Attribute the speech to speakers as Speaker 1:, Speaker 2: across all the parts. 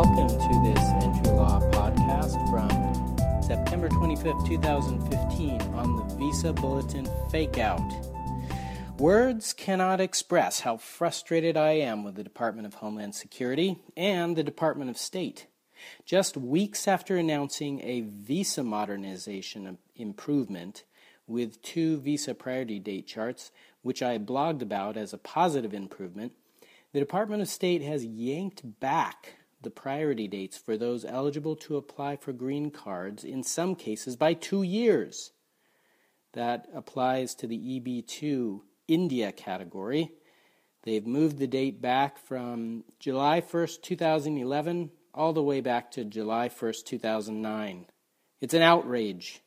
Speaker 1: Welcome to this Entry Law podcast from September 25th, 2015, on the Visa Bulletin Fakeout. Words cannot express how frustrated I am with the Department of Homeland Security and the Department of State. Just weeks after announcing a visa modernization improvement with two visa priority date charts, which I blogged about as a positive improvement, the Department of State has yanked back the priority dates for those eligible to apply for green cards, in some cases by two years. That applies to the EB2 India category. They've moved the date back from July 1st, 2011, all the way back to July 1st, 2009. It's an outrage.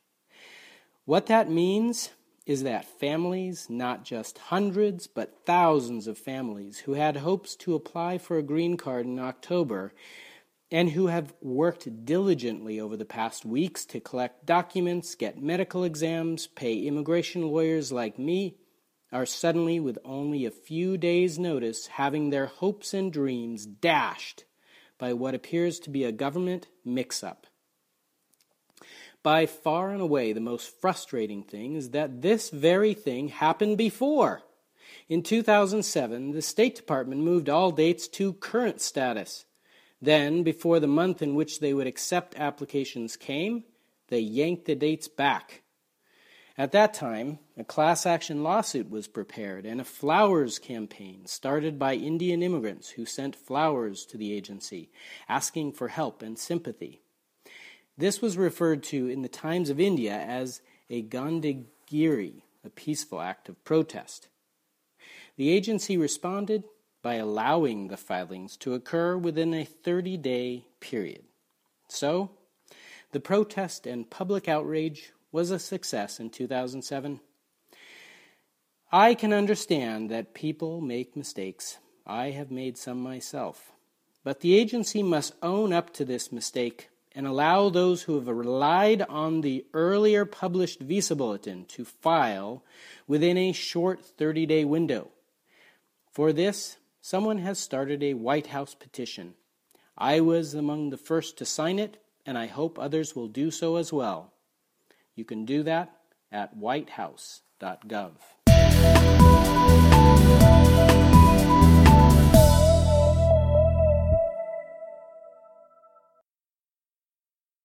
Speaker 1: What that means is that families, not just hundreds, but thousands of families who had hopes to apply for a green card in October and who have worked diligently over the past weeks to collect documents, get medical exams, pay immigration lawyers like me, are suddenly, with only a few days' notice, having their hopes and dreams dashed by what appears to be a government mix up. By far and away, the most frustrating thing is that this very thing happened before. In 2007, the State Department moved all dates to current status. Then, before the month in which they would accept applications came, they yanked the dates back. At that time, a class action lawsuit was prepared and a flowers campaign started by Indian immigrants who sent flowers to the agency, asking for help and sympathy. This was referred to in the Times of India as a Gandhigiri, a peaceful act of protest. The agency responded by allowing the filings to occur within a 30 day period. So, the protest and public outrage was a success in 2007. I can understand that people make mistakes. I have made some myself. But the agency must own up to this mistake and allow those who have relied on the earlier published visa bulletin to file within a short 30 day window. For this, someone has started a White House petition. I was among the first to sign it, and I hope others will do so as well. You can do that at whitehouse.gov.